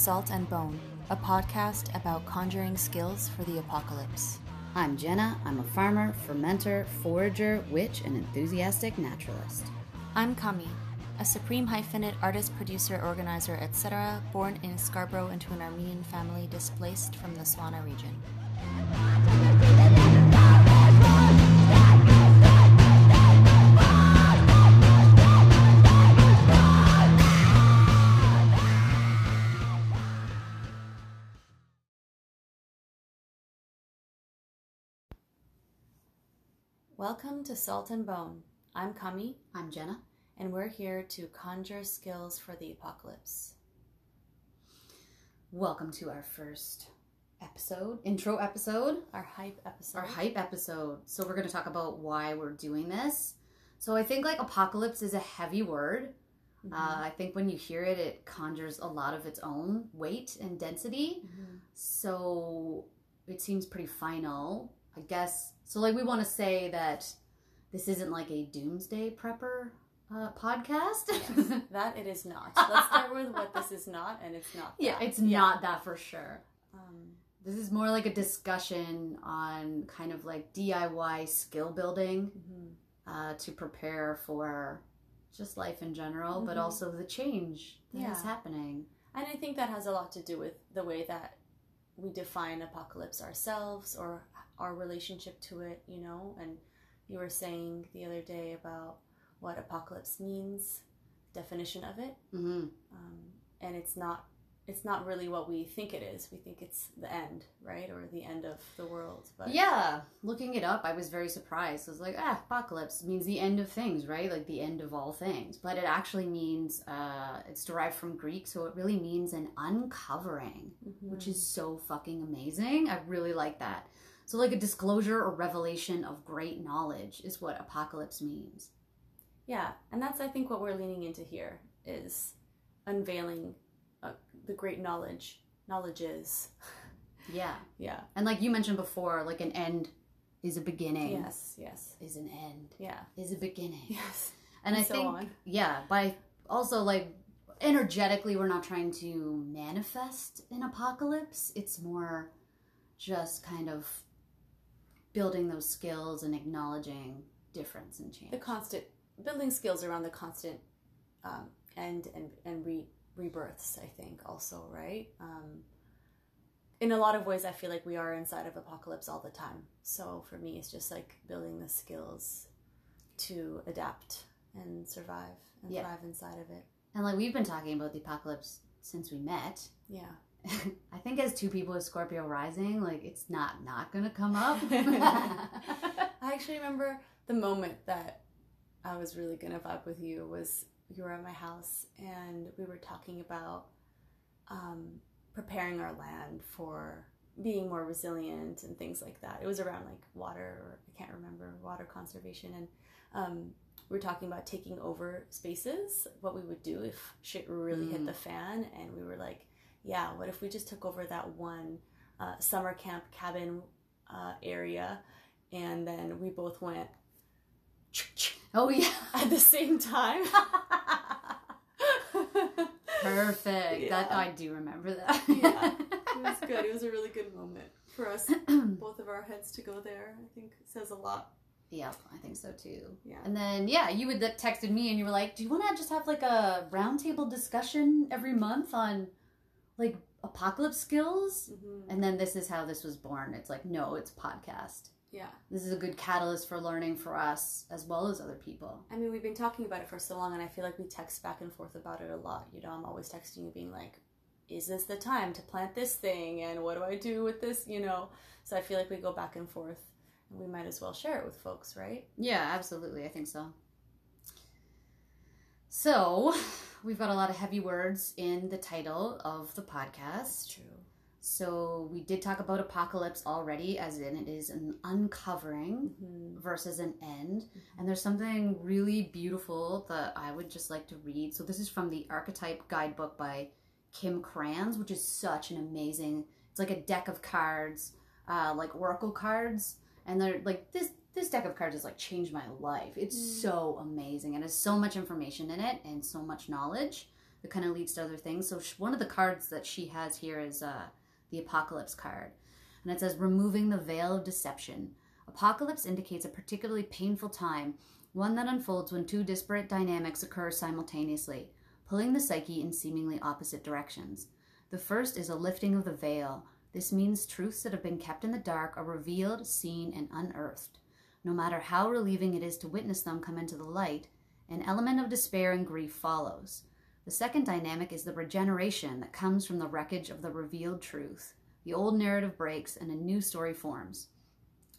Salt and Bone, a podcast about conjuring skills for the apocalypse. I'm Jenna. I'm a farmer, fermenter, forager, witch, and enthusiastic naturalist. I'm Kami, a supreme hyphenate artist, producer, organizer, etc., born in Scarborough into an Armenian family displaced from the Swana region. Welcome to Salt and Bone. I'm Kami, I'm Jenna. and we're here to conjure skills for the apocalypse. Welcome to our first episode, intro episode, Our hype episode. our hype episode. So, we're going to talk about why we're doing this. So, I think like apocalypse is a heavy word. Mhm. Uh, I think when you hear it, it conjures a lot of its own weight and density. Mhm. So it seems pretty final, I guess. So, like, we want to say that this isn't like a doomsday prepper uh, podcast. Yes, that it is not. Let's start with what this is not, and it's not. yeah, that. it's not that for sure. Um, This is more like a discussion on kind of like DIY skill building mhm. uh, to prepare for just life in general, but Mhm. also the change that is Yeah. happening. And I think that has a lot to do with the way that we define apocalypse ourselves or our relationship to it, you know. And you were saying the other day about what apocalypse means, definition of it, hmm um, and it's not. It's not really what we think it is. We think it's the end, right, or the end of the world. But Yeah, looking it up, I was very surprised. I was like, ah, apocalypse means the end of things, right? Like the end of all things. But it actually means, uh, it's derived from Greek, so it really means an uncovering, Mhm. which is so fucking amazing. I really like that. So, like a disclosure or revelation of great knowledge is what apocalypse means. Yeah, and that's I think what we're leaning into here is unveiling uh, the great knowledge. knowledges. Yeah. yeah, And like you mentioned before, like an end is a beginning. yes, yes, Is an end. yeah, Is a beginning. yes, And I so think on. yeah by also like energetically we're not trying to manifest an apocalypse it's more just kind of building those skills and acknowledging difference and change the constant building skills around the constant um, end and and re, rebirths. I think also right. Um, in a lot of ways, I feel like we are inside of apocalypse all the time. So for me, it's just like building the skills to adapt and survive and Yeah. thrive inside of it. and like we've been talking about the apocalypse since we met Yeah. i think as two people with scorpio rising like it's not not gonna come up I actually remember the moment that I was really gonna vibe with you was you were at my house and we were talking about um, preparing our land for being more resilient and things like that. It was around like water, or I can't remember water conservation, and um, we were talking about taking over spaces. What we would do if shit really hit Mm. the fan, and we were like, yeah, what if we just took over that one uh, summer camp cabin uh, area, and then we both went oh yeah at the same time. perfect that i do remember that Yeah. It was good. It was a really good moment for us, both of our heads to go there. I think says a lot. Yep, I think so too. Yeah. And then yeah, you would texted me and you were like, "Do you want to just have like a roundtable discussion every month on like apocalypse skills?" hmm And then this is how this was born. It's like, no, it's podcast. Yeah. This is a good catalyst for learning for us as well as other people. I mean, we've been talking about it for so long, and I feel like we text back and forth about it a lot. You know, I'm always texting you, being like, "Is this the time to plant this thing? And what do I do with this?" You know. So I feel like we go back and forth, and we might as well share it with folks, right? Yeah, absolutely. I think so. So, we've got a lot of heavy words in the title of the podcast. true. So we did talk about apocalypse already, as in it is an uncovering hmm versus an end. And there's something really beautiful that I would just like to read. So this is from the Archetype Guidebook by Kim Krans, which is such an amazing. It's like a deck of cards, uh, like oracle cards, and they're like this. This deck of cards has like changed my life. It's Mm. so amazing and has so much information in it and so much knowledge. that kind of leads to other things. So sh- one of the cards that she has here is uh, the Apocalypse card, and it says removing the veil of deception. Apocalypse indicates a particularly painful time, one that unfolds when two disparate dynamics occur simultaneously, pulling the psyche in seemingly opposite directions. The first is a lifting of the veil. This means truths that have been kept in the dark are revealed, seen, and unearthed. No matter how relieving it is to witness them come into the light, an element of despair and grief follows. The second dynamic is the regeneration that comes from the wreckage of the revealed truth. The old narrative breaks and a new story forms.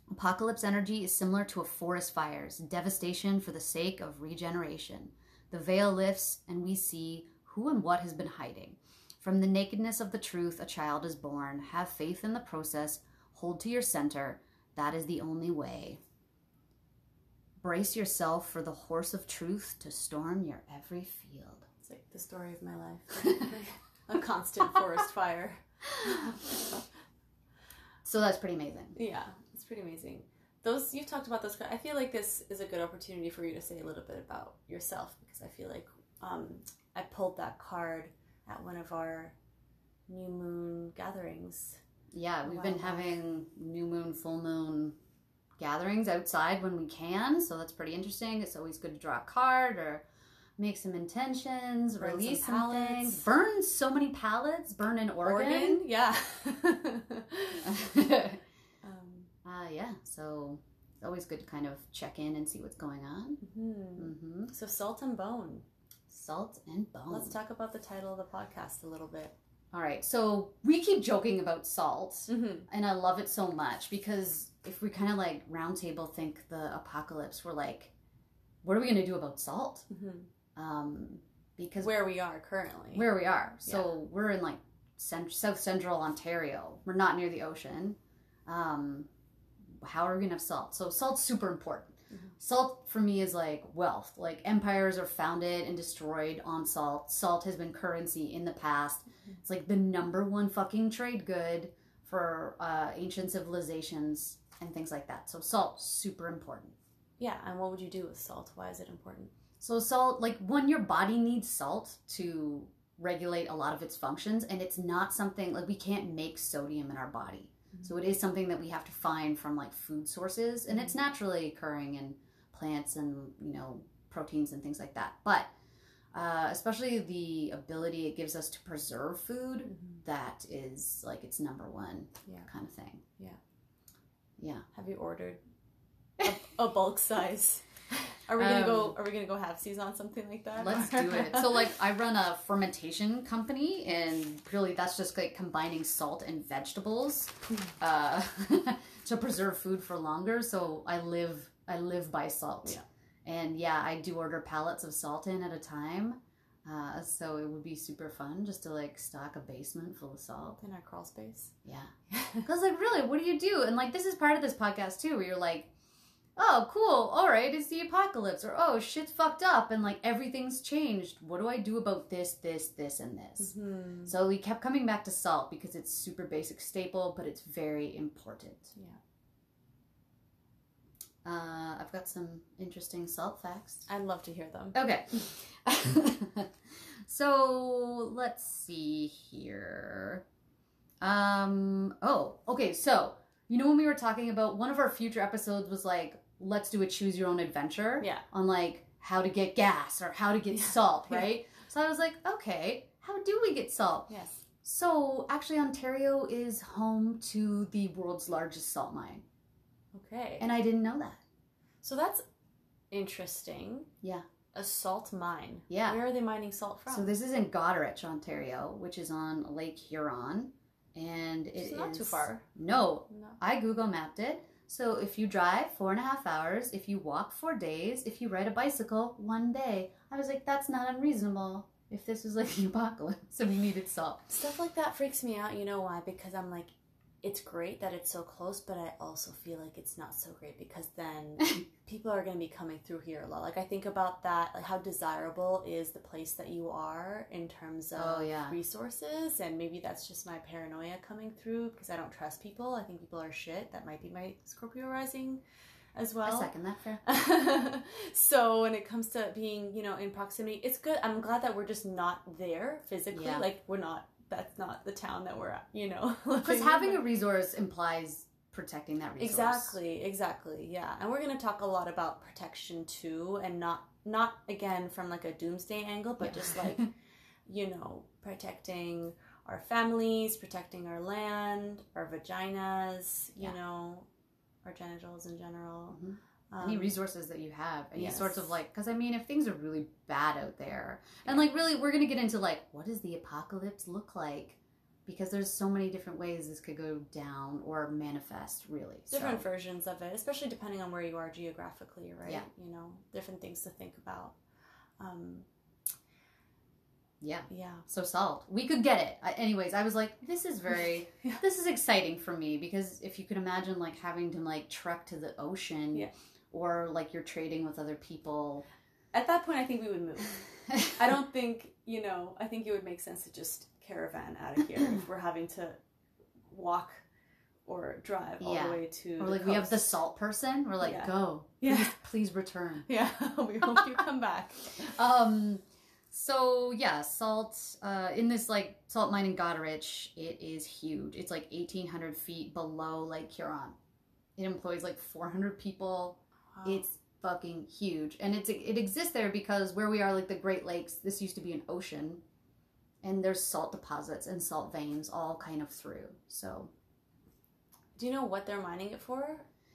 Apocalypse energy is similar to a forest fire's devastation for the sake of regeneration. The veil lifts, and we see who and what has been hiding. From the nakedness of the truth, a child is born. Have faith in the process. Hold to your center. That is the only way. Brace yourself for the horse of truth to storm your every field. It's like the story of my life. a constant forest fire. So that's pretty amazing. Yeah, it's pretty amazing. Those you've talked about those. I feel like this is a good opportunity for you to say a little bit about yourself because I feel like um, I pulled that card at one of our new moon gatherings. Yeah, we've Wow. been having new moon, full moon gatherings outside when we can, so that's pretty interesting. It's always good to draw a card or make some intentions, Burn release some, pallets. things. Burn so many pallets, burn an organ. Oregon, yeah. uh, um, yeah, so it's always good to kind of check in and see what's going on. mhm. hmm So salt and bone. Salt and bone. Let's talk about the title of the podcast a little bit. All right, so we keep joking about salt. Mm-hmm. and I love it so much because if we kind of like roundtable think the apocalypse, we're like, what are we gonna do about salt? Mm-hmm. Um, because Where we are currently. where we are, so we're in like cent- South Central Ontario. We're not near the ocean. Um, how are we gonna have salt? So salt's super important. Mhm. Salt for me is like wealth. Like empires are founded and destroyed on salt. Salt has been currency in the past. It's like the number one fucking trade good for uh, ancient civilizations and things like that. So salt super important. Yeah, and what would you do with salt? Why is it important? So salt, like when your body needs salt to regulate a lot of its functions, and it's not something like we can't make sodium in our body. Mm-hmm. So it is something that we have to find from like food sources, and it's mm-hmm. naturally occurring in plants and you know proteins and things like that. But uh, especially the ability it gives us to preserve food, mm-hmm. that is like its number one Yeah. kind of thing. Yeah. Yeah. Have you ordered a, a bulk size? Are we gonna go? Um, Are we gonna go halfsies on something like that? Let's do it. So, like, I run a fermentation company, and really, that's just like combining salt and vegetables uh, to preserve food for longer. So, I live, I live by salt. Yeah. And yeah, I do order pallets of salt in at a time. Uh, so it would be super fun just to like stock a basement full of salt. in our crawl space. Yeah. Because like, really, what do you do? And like, this is part of this podcast too, where you're like, oh, cool, all right, it's the apocalypse, or oh, shit's fucked up, and like everything's changed. What do I do about this, this, this, and this? Mhm. So we kept coming back to salt because it's super basic staple, but it's very important. Yeah. Uh, I've got some interesting salt facts. I'd love to hear them. Okay. so let's see here. Um. Oh. Okay. So you know when we were talking about one of our future episodes was like, let's do a choose your own adventure Yeah. on like how to get gas or how to get salt, Yeah. right? So I was like, okay, how do we get salt? Yes. So actually, Ontario is home to the world's largest salt mine, Okay. and I didn't know that. so that's interesting. Yeah. A salt mine. Yeah. Where are they mining salt from? So this is in Goderich, Ontario, which is on Lake Huron, and it It's not too far. No, No. I Google mapped it. So if you drive four and a half hours, if you walk four days, if you ride a bicycle one day, I was like, that's not unreasonable. If this was like the apocalypse and we needed salt, Stuff like that freaks me out. You know why? Because I'm like, it's great that it's so close, but I also feel like it's not so great because then people are going to be coming through here a lot. Like I think about that, like how desirable is the place that you are in terms oh, of Oh, yeah. resources, and maybe that's just my paranoia coming through because I don't trust people. I think people are shit. That might be my Scorpio rising. as well. I second that fair. so when it comes to being, you know, in proximity, it's good. I'm glad that we're just not there physically. Yeah. Like we're not. That's not the town that we're at. You know, Because having a resource implies protecting that resource. exactly, exactly, yeah. And we're gonna talk a lot about protection too, and not not again from like a doomsday angle, but Yeah. just like you know, protecting our families, protecting our land, our vaginas, you Yeah. know, our genitals in general. Mhm. Um, any resources that you have any yes. sorts of like because i mean if things are really bad out there and like really we're gonna get into like what does the apocalypse look like because there's so many different ways this could go down or manifest really different so, versions of it, especially depending on where you are geographically, right? Yeah. You know, different things to think about. Um, yeah yeah. so salt we could get it I, anyways i was like this is very Yeah. this is exciting for me because if you could imagine like having to like trek to the ocean Yeah. Or like you're trading with other people At that point, I think we would move. I don't think, you know, I think it would make sense to just caravan out of here if we're having to walk or drive all Yeah. the way to. or the like we have the salt person we're like Yeah. go Yeah. please, please return Yeah, we hope you come back. um so yeah salt uh in this like salt mine in Goderich, it is huge it's like 1800 feet below lake huron it employs like 400 people Wow. it's fucking huge and it's it exists there because where we are like the great lakes this used to be an ocean and there's salt deposits and salt veins all kind of through so Do you know what they're mining it for?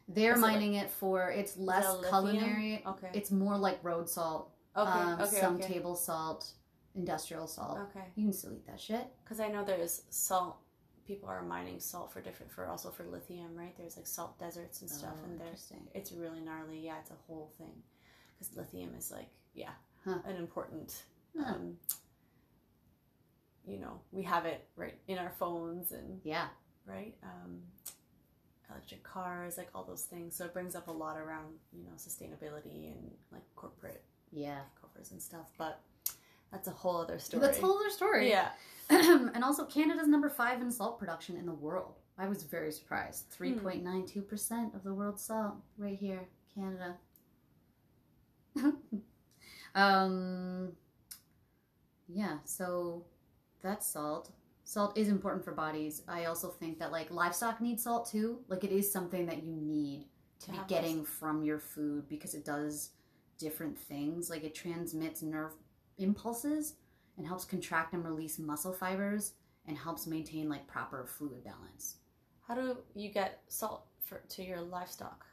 they're Is it, like- mining it for it's less culinary Okay. it's more like road salt okay. um, okay. some okay. table salt industrial salt Okay. you can still eat that shit Because I know there's salt. People are mining salt for different, for also for lithium, right? There's like salt deserts and stuff, Oh, and there interesting. it's really gnarly. Yeah, it's a whole thing. Because lithium is like, yeah, Huh. an important. Huh. Um, you know, we have it right in our phones and yeah right, um, electric cars, like all those things. So it brings up a lot around you know sustainability and like corporate yeah takeovers and stuff. But that's a whole other story. that's a whole other story. Yeah. and also canada's number five in salt production in the world. I was very surprised. Hmm. 3.92% of the world's salt right here canada. Um yeah so that's salt. Salt is important for bodies. I also think that like livestock need salt too. Like it is something that you need to To be getting from your food because it does different things. Like it transmits nerve impulses and helps contract and release muscle fibers and helps maintain like proper fluid balance How do you get salt for to your livestock?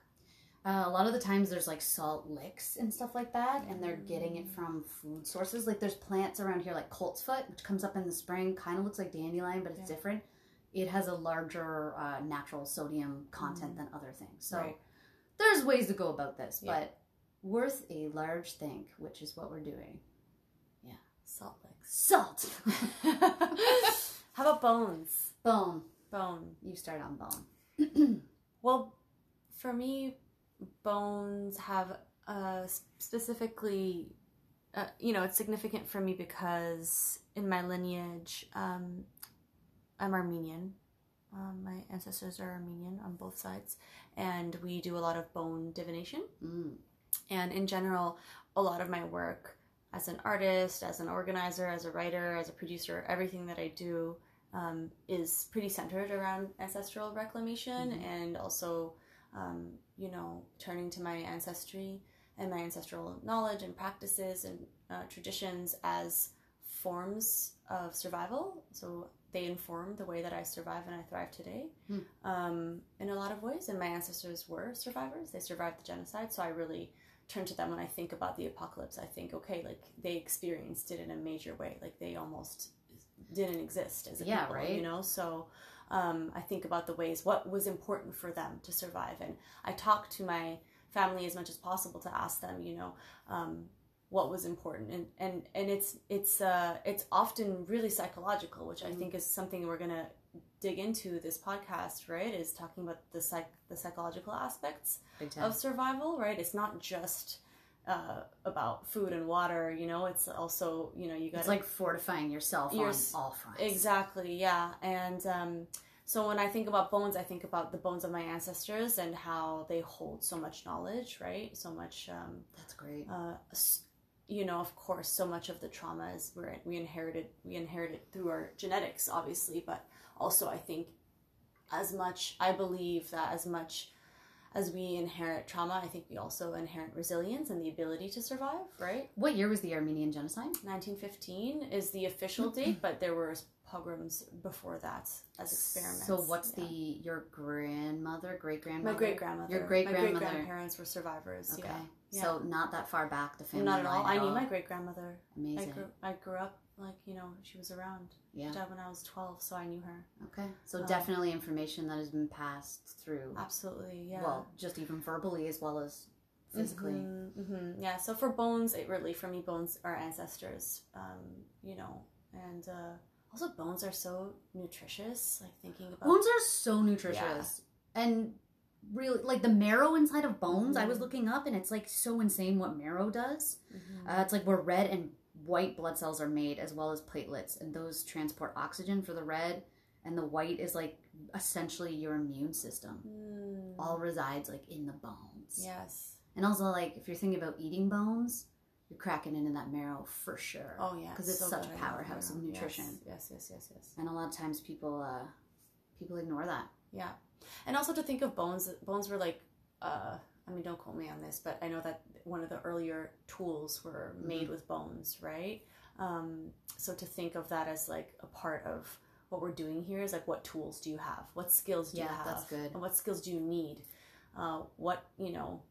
Uh, a lot of the times there's like salt licks and stuff like that, and they're getting it from food sources. Like there's plants around here like coltsfoot, which comes up in the spring, kind of looks like dandelion, but it's Yeah. different. It has a larger uh, natural sodium content than other things. So Right. there's ways to go about this, Yeah. but worth a large think, which is what we're doing. Salt licks. Salt, How about bones? bone. Bone. You start on bone. Well, for me, bones have uh, specifically, uh, you know, it's significant for me because in my lineage, um, I'm Armenian. Um, my ancestors are Armenian on both sides, and we do a lot of bone divination. Mm. And in general, a lot of my work as an artist, as an organizer, as a writer, as a producer, everything that I do um, is pretty centered around ancestral reclamation Mhm. and also, um, you know, turning to my ancestry and my ancestral knowledge and practices and uh, traditions as forms of survival. So they inform the way that I survive and I thrive today Hmm. um, in a lot of ways. And my ancestors were survivors, they survived the genocide. So I really turn to them when I think about the apocalypse. I think, okay, like they experienced it in a major way. Like they almost didn't exist as a Yeah, people, right. you know? So um, I think about the ways, what was important for them to survive. And I talk to my family as much as possible to ask them, you know, um, what was important and and and it's it's uh it's often really psychological which i Mhm. think is something we're gonna dig into this podcast right is talking about the psych the psychological aspects of survival right it's not just uh about food and water you know it's also you know you got It's like fortifying yourself on all fronts. Exactly, yeah. And um, so when I think about bones, I think about the bones of my ancestors and how they hold so much knowledge, right? So much, um, That's great. uh, you know, of course, so much of the trauma is we're, we inherited we inherited through our genetics, obviously, but also I think as much I believe that as much as we inherit trauma, I think we also inherit resilience and the ability to survive, right? What year was the Armenian genocide? 1915 is the official mm-hmm. date, but there were pogroms before that as experiments. So what's Yeah. the your grandmother, great grandmother? my great grandmother? Your My great-grandmother. great grandparents were survivors. Okay. Yeah. So not that far back the family Not at all. I knew my great grandmother. I Amazing. grew I grew up like you know she was around. Yeah. Died when I was 12, so I knew her. Okay. So Um, definitely information that has been passed through. Absolutely, yeah. Well, just even verbally as well as physically. hmm Yeah. So for bones, it really for me bones are ancestors. Um, you know, and uh, also bones are so nutritious. Like thinking about Bones are so nutritious. And really like the marrow inside of bones, I was Mhm. looking up and it's like so insane what marrow does. Mhm. Uh, it's like where red and white blood cells are made as well as platelets and those transport oxygen for the red and the white is like essentially your immune system. Mm. All resides like in the bones. Yes. And also like if you're thinking about eating bones, you're cracking into that marrow for sure. Oh yeah because it's so such a powerhouse of nutrition. Yes. Yes. Yes. Yes. Yes. And a lot of times people uh people ignore that. Yeah, and also to think of bones. Bones were like, uh, I mean, don't quote me on this, but I know that one of the earlier tools were made with bones, right? Um, so to think of that as like a part of what we're doing here is like, what tools do you have? What skills do you Yeah, have? that's good. And what skills do you need? Uh, what you know,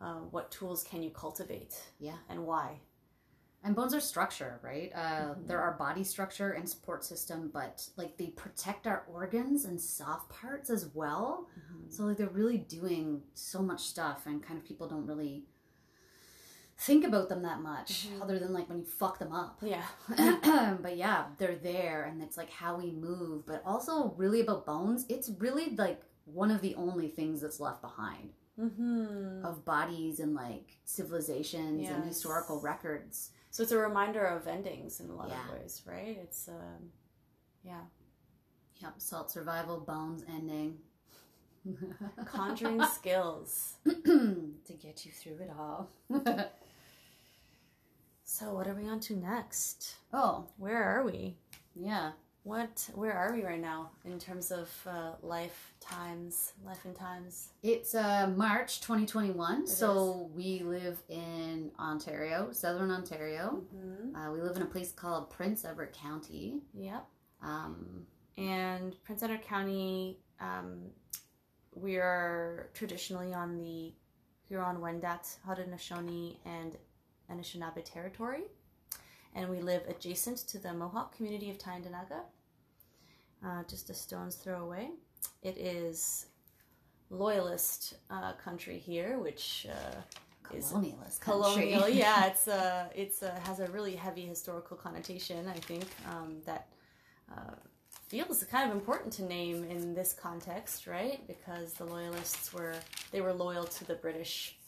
uh, what tools can you cultivate? Yeah. and why? And bones are structure, right? Uh, Mhm. They're our body structure and support system, but like they protect our organs and soft parts as well. So like they're really doing so much stuff, and kind of people don't really think about them that much, Mhm. other than like when you fuck them up. Yeah, but yeah, they're there, and it's like how we move, but also really about bones. It's really like one of the only things that's left behind mm-hmm. of bodies and like civilizations and historical records. So it's a reminder of endings in a lot Yeah. of ways, right? It's um, yeah. Yep, salt survival, bones ending. Conjuring skills. to get you through it all. So what are we on to next? oh, Where are we? yeah. What? Where are we right now in terms of uh, life times, life and times? It's uh, March 2021, It so we live in Ontario, southern Ontario. Mm-hmm. Uh, we live in a place called Prince Edward County. Yep. Um, And Prince Edward County, um, we are traditionally on the Huron-Wendat, Haudenosaunee, and Anishinaabe territory, and we live adjacent to the Mohawk community of Tyendinaga, uh, just a stone's throw away. It is loyalist uh, country here, which uh, is colonialist country. colonial. yeah, it's uh, it's uh, has a really heavy historical connotation. I think um, that uh, feels kind of important to name in this context, right? Because the loyalists were they were loyal to the British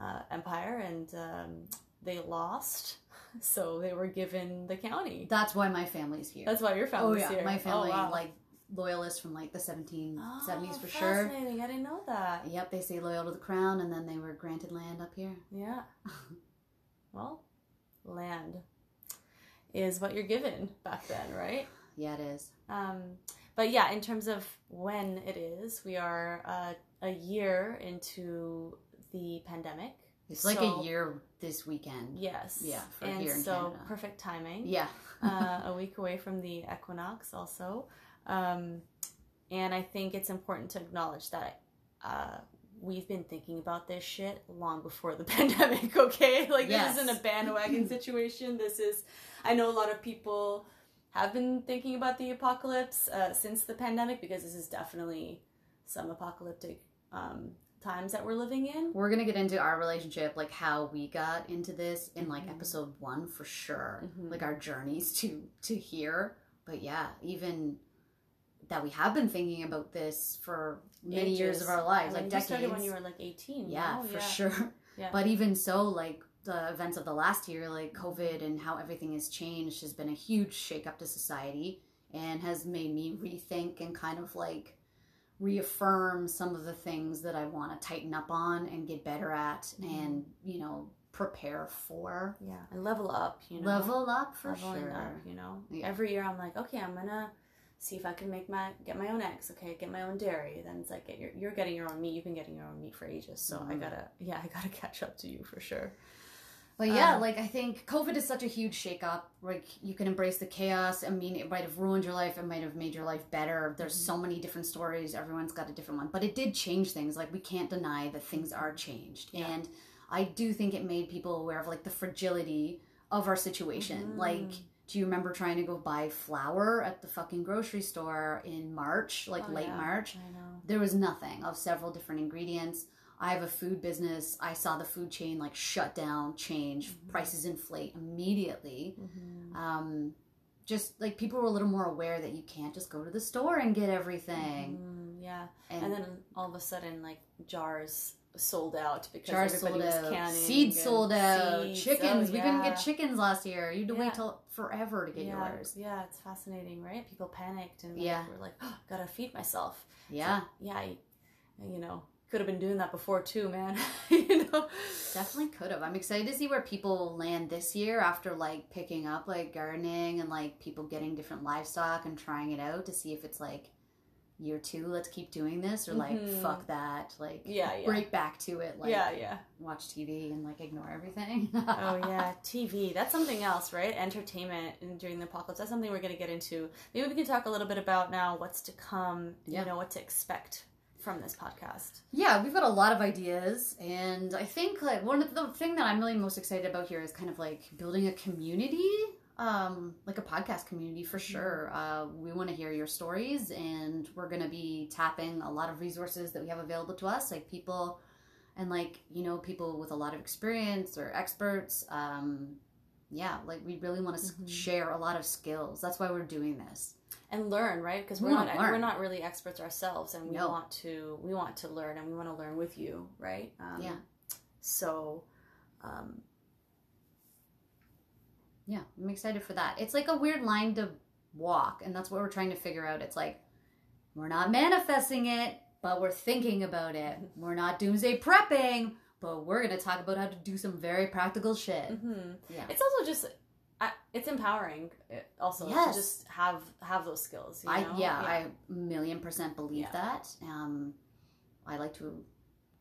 uh, Empire and um, they lost, so they were given the county. That's why my family's here. That's why your oh family's yeah, here. my family oh, wow. like loyalists from like the 1770s Oh, for sure. Fascinating. I didn't know that. Yep, they stay loyal to the crown, and then they were granted land up here. Yeah. well, land is what you're given back then, right? Yeah, it is. Um, but yeah, in terms of when it is, we are uh, a year into the pandemic. It's like So- a year this weekend. Yes. Yeah, and so Canada. perfect timing. Yeah. uh, a week away from the equinox, also. Um, and I think it's important to acknowledge that uh, we've been thinking about this shit long before the pandemic, okay? Like, Yes. this isn't a bandwagon situation. This is, I know a lot of people have been thinking about the apocalypse uh, since the pandemic because this is definitely some apocalyptic um, times that we're living in. We're gonna get into our relationship, like how we got into this in like Mhm. episode one for sure. Mhm. Like our journeys to to here. But yeah, even that we have been thinking about this for many years of our lives, I mean, like you decades. started when you were like 18. yeah, no? for sure. Yeah. But even so, like the events of the last year, like COVID and how everything has changed, has been a huge shakeup to society. and has made me rethink and kind of like reaffirm some of the things that I want to tighten up on and get better at Mhm. and, you know, prepare for. Yeah, and level up. You know, Level up for leveling sure. up. You know, Yeah. every year I'm like, okay, I'm gonna see if I can make my get my own eggs. Okay, get my own dairy. Then it's like get your, you're getting your own meat. You've been getting your own meat for ages. So I Mhm. gotta yeah, I gotta catch up to you for sure. But yeah, Um, like I think COVID is such a huge shakeup. Like you can embrace the chaos. I mean, it might have ruined your life. It might have made your life better. There's Mm-hmm. so many different stories. Everyone's got a different one, but it did change things. Like we can't deny that things are changed, Yeah. and I do think it made people aware of like the fragility of our situation. Mhm. Like, do you remember trying to go buy flour at the fucking grocery store in March, like Oh, late yeah, March? I know. there was nothing of several different ingredients. I have a food business. I saw the food chain like shut down, change, Mhm. prices inflate immediately. Mhm. Um, just like people were a little more aware that you can't just go to the store and get everything. Mhm, yeah, And, and then all of a sudden, like jars sold out because jars everybody sold was out, canning. seeds sold out, seeds. chickens. Oh, We couldn't get chickens last year. You had to Yeah. wait till forever to get yeah, yours. Yeah, it's fascinating, right? People panicked and like, Yeah. were like, oh, gotta feed myself. Yeah, Yeah, I, you know, could have been doing that before too, man. you know, definitely could have. I'm excited to see where people land this year after like picking up like gardening and like people getting different livestock and trying it out to see if it's like year two, let's keep doing this, or like Mhm. fuck that, like Yeah, yeah. break back to it, like yeah, yeah. watch TV and like ignore everything. Oh yeah, TV. That's something else, right? Entertainment in- during the apocalypse. That's something we're going to get into. Maybe we can talk a little bit about now what's to come. Yeah. You know what to expect from this podcast. Yeah, we've got a lot of ideas, and I think like one of the thing that I'm really most excited about here is kind of like building a community, um, like a podcast community for sure. Uh, we want to hear your stories, and we're gonna be tapping a lot of resources that we have available to us, like people, and like you know people with a lot of experience or experts. Um, yeah, like we really want to Mhm. share a lot of skills. That's why we're doing this. And learn right because We we're wanna not learn. we're not really experts ourselves and we No. want to we want to learn and we want to learn with you right um, Yeah. so um, Yeah, I'm excited for that. It's like a weird line to walk, and that's what we're trying to figure out. It's like we're not manifesting it, but we're thinking about it. We're not doomsday prepping, but we're gonna talk about how to do some very practical shit. mhm. Yeah. it's also just I, it's empowering uh, also Yes. to just have have those skills you I know? yeah, I million percent believe Yeah. that. Um, I like to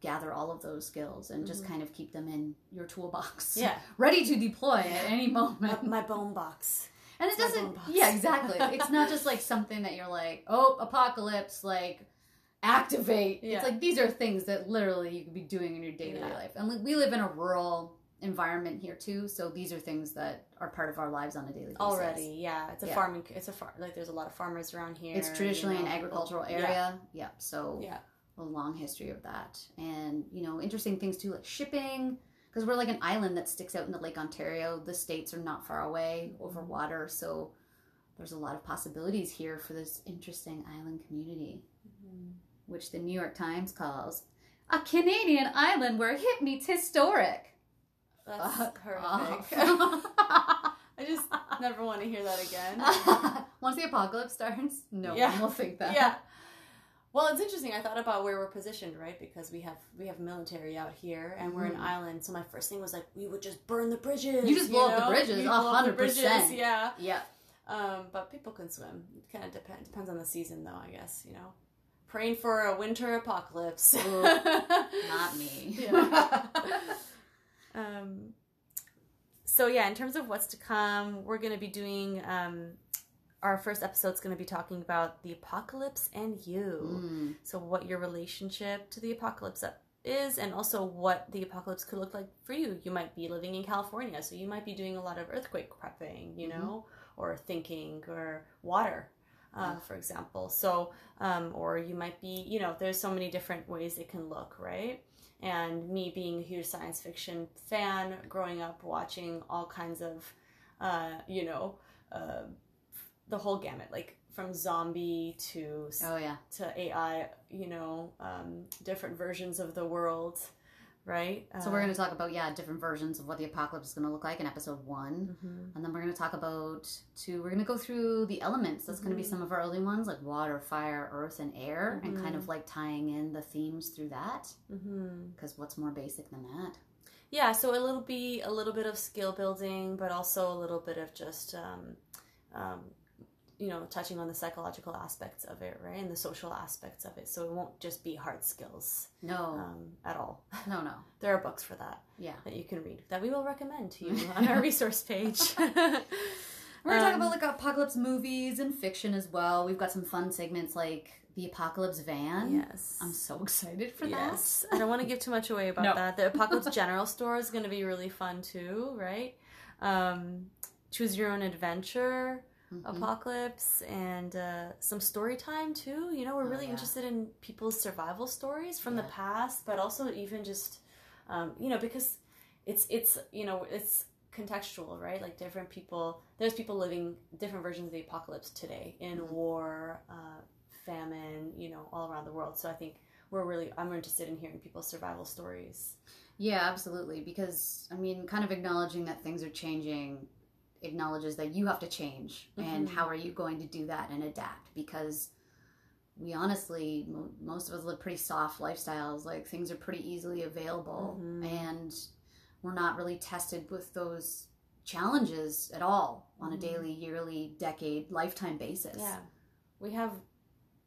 gather all of those skills and just Mhm. kind of keep them in your toolbox, yeah ready to deploy at any moment. my bone box And it doesn't. Yeah, exactly. It's not just like something that you're like, oh, apocalypse, like activate. Yeah. It's like these are things that literally you could be doing in your day to day Yeah. life. And like, we live in a rural environment here too, so these are things that are part of our lives on a daily basis. already yeah it's a Yeah. farming it's a farm like there's a lot of farmers around here It's traditionally you know, an agricultural yeah. area. Yeah. So yeah a long history of that. And, you know, interesting things too, like shipping. Because we're like an island that sticks out into Lake Ontario. The states are not far away over Mhm. water. So there's a lot of possibilities here for this interesting island community, Mhm. which the New York Times calls a Canadian island where hip meets historic. That's Fuck horrific. I just never want to hear that again Once the apocalypse starts, no Yeah. one will think that. yeah well it's interesting i thought about where we're positioned right because we have we have military out here and we're an Mhm. island so my first thing was like we would just burn the bridges You just blow up the bridges, We a up the hundred bridges, percent. yeah Yeah. um but people can swim it kind of depends depends on the season though i guess you know praying for a winter apocalypse Ooh, Not me. Um, so yeah, in terms of what's to come, we're going to be doing um, our first episode's going to be talking about the apocalypse and you. Mm. So what your relationship to the apocalypse is, and also what the apocalypse could look like for you. You might be living in California, so you might be doing a lot of earthquake prepping, you know, or thinking, or water. Uh. For example, so um, or you might be, you know, there's so many different ways it can look, right? And me being a huge science fiction fan, growing up watching all kinds of, uh, you know, uh, the whole gamut, like from zombie to Oh yeah. to AI, you know, um, different versions of the world. Right? So we're going to talk about yeah different versions of what the apocalypse is going to look like in episode one, hmm and then we're going to talk about two. We're going to go through the elements. That's going to be some of our early ones like water, fire, earth, and air, and kind of like tying in the themes through that. Because what's more basic than that? Yeah, so it'll be a little bit of skill building, but also a little bit of just, um, um, you know, touching on the psychological aspects of it, right, and the social aspects of it. So it won't just be hard skills No, um, at all. no, no. There are books for that Yeah. that you can read that we will recommend to you on our resource page. We're gonna talk Um, about like apocalypse movies and fiction as well. We've got some fun segments like the apocalypse van. yes. I'm so excited for Yes. I don't want to give too much away about No. that. The Apocalypse General Store is going to be really fun too, right? Um, choose your own adventure, Mhm. apocalypse, and uh, some story time too. You know, we're Oh, really yeah. interested in people's survival stories from the past, but also even just, um, you know, because it's it's you know it's contextual, right? Like different people. There's people living different versions of the apocalypse today in Mhm. war, uh, famine, you know, all around the world. So I think we're really I'm interested in hearing people's survival stories. Yeah, absolutely. Because I mean, kind of acknowledging that things are changing acknowledges that you have to change, and Mhm. how are you going to do that and adapt? Because we honestly, mo- most of us live pretty soft lifestyles. Like things are pretty easily available, Mhm. and we're not really tested with those challenges at all on a Mhm. daily, yearly, decade, lifetime basis. Yeah. We have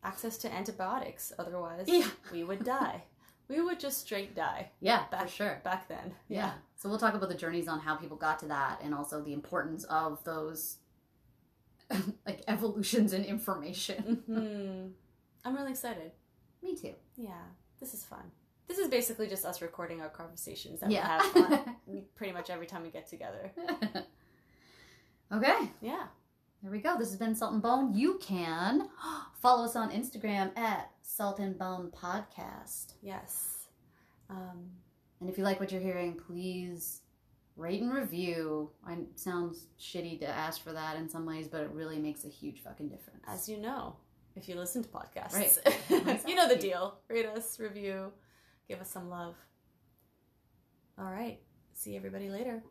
access to antibiotics, otherwise Yeah. we would die. We would just straight die Yeah, for sure. back then. Yeah. So we'll talk about the journeys on how people got to that and also the importance of those like evolutions in information. hmm I'm really excited. Me too. Yeah. This is fun. This is basically just us recording our conversations that Yeah. we have pretty much every time we get together. okay, Yeah. There we go. This has been Salt and Bone. You can follow us on Instagram at Salt and Bone Podcast. Yes. Um, And if you like what you're hearing, please rate and review. I sounds shitty to ask for that in some ways, but it really makes a huge fucking difference. as you know, if you listen to podcasts, Right. you know the deal. Rate us, review, give us some love. All right. See everybody later.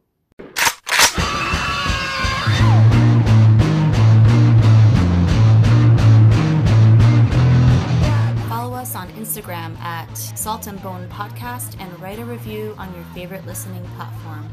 Instagram at Salt and Bone Podcast and write a review on your favorite listening platform.